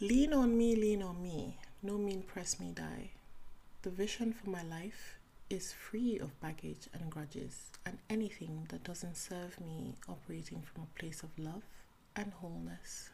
Lean on me, lean on me. No mean press me die. The vision for my life is free of baggage and grudges and anything that doesn't serve me operating from a place of love and wholeness.